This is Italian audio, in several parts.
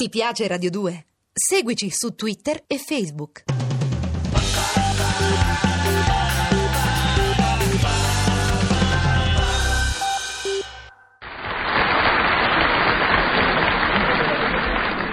Ti piace Radio 2? Seguici su Twitter e Facebook.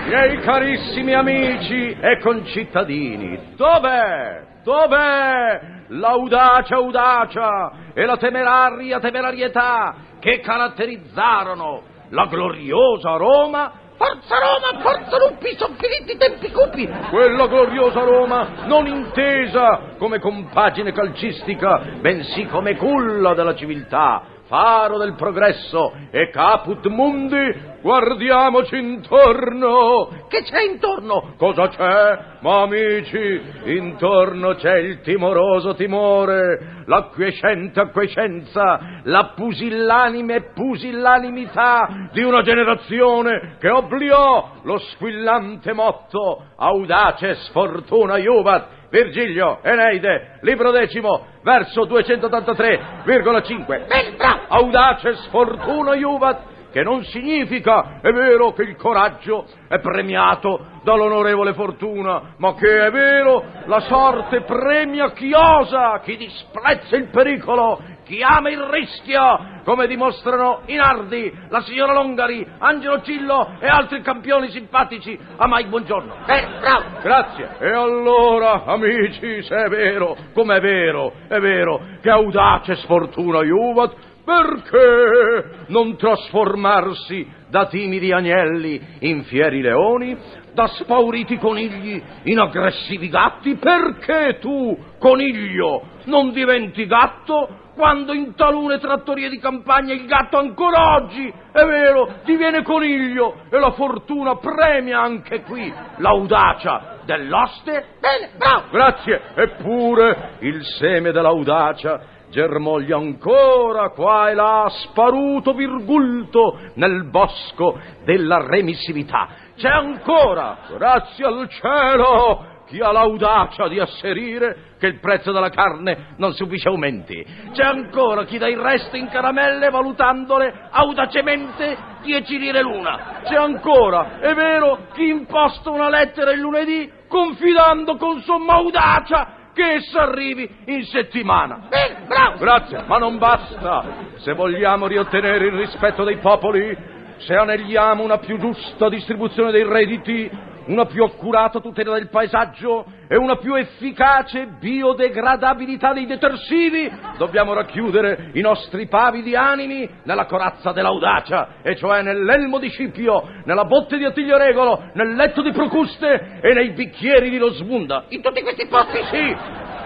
Miei carissimi amici e concittadini, dov'è? Dov'è l'audacia audacia e la temeraria temerarietà che caratterizzarono la gloriosa Roma Forza Roma, forza lupi, sono finiti i tempi cupi! Quella gloriosa Roma non intesa come compagine calcistica, bensì come culla della civiltà, faro del progresso e caput mundi, guardiamoci intorno. Che c'è intorno? Cosa c'è? Ma amici, intorno c'è il timoroso timore, l'acquiescente acquiescenza, la pusillanime pusillanimità di una generazione che obliò lo squillante motto audace sfortuna iuvat Virgilio, Eneide, libro decimo, verso 283,5. Audace sfortuna iuvat, che non significa, è vero, che il coraggio è premiato dall'onorevole fortuna, ma che è vero, la sorte premia chi osa, chi disprezza il pericolo, chi ama il rischio, come dimostrano Inardi, la signora Longari, Angelo Cillo e altri campioni simpatici a mai buongiorno. Eh, bravo! Grazie. E allora, amici, se è vero, come è vero, è vero, che audace sfortuna Juvat, perché non trasformarsi da timidi agnelli in fieri leoni, da spauriti conigli in aggressivi gatti? Perché tu, coniglio, non diventi gatto quando in talune trattorie di campagna il gatto ancora oggi, è vero, diviene coniglio e la fortuna premia anche qui l'audacia dell'oste? Bene, bravo! Grazie, eppure il seme dell'audacia germoglia ancora qua e là, sparuto virgulto nel bosco della remissività. C'è ancora, grazie al cielo, chi ha l'audacia di asserire che il prezzo della carne non subisce aumenti. C'è ancora chi dà il resto in caramelle valutandole audacemente 10 lire l'una. C'è ancora, è vero, chi imposta una lettera il lunedì confidando con somma audacia che essa arrivi in settimana. Bene, bravo! Grazie, ma non basta. Se vogliamo riottenere il rispetto dei popoli, se anelliamo una più giusta distribuzione dei redditi, una più accurata tutela del paesaggio e una più efficace biodegradabilità dei detersivi, dobbiamo racchiudere i nostri pavidi animi nella corazza dell'audacia, e cioè nell'elmo di Scipio, nella botte di Attilio Regolo, nel letto di Procuste e nei bicchieri di Losmunda. In tutti questi posti? Sì,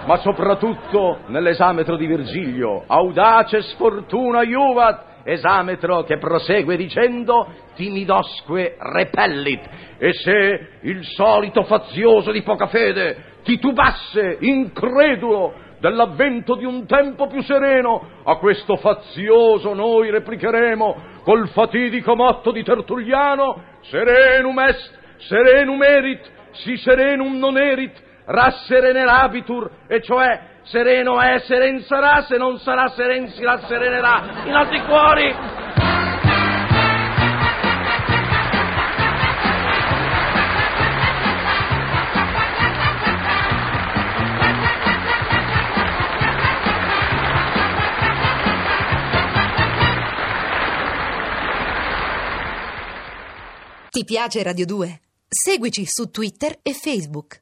ma soprattutto nell'esametro di Virgilio, audace sfortuna iuvat, esametro che prosegue dicendo timidosque repellit e se il solito fazioso di poca fede titubasse incredulo dell'avvento di un tempo più sereno, a questo fazioso noi replicheremo col fatidico motto di Tertulliano serenum est, serenum erit, si serenum non erit, rasserenerabitur, e cioè sereno è, seren sarà, se non sarà seren si rasserenerà. In altri cuori! Ti piace Radio 2? Seguici su Twitter e Facebook.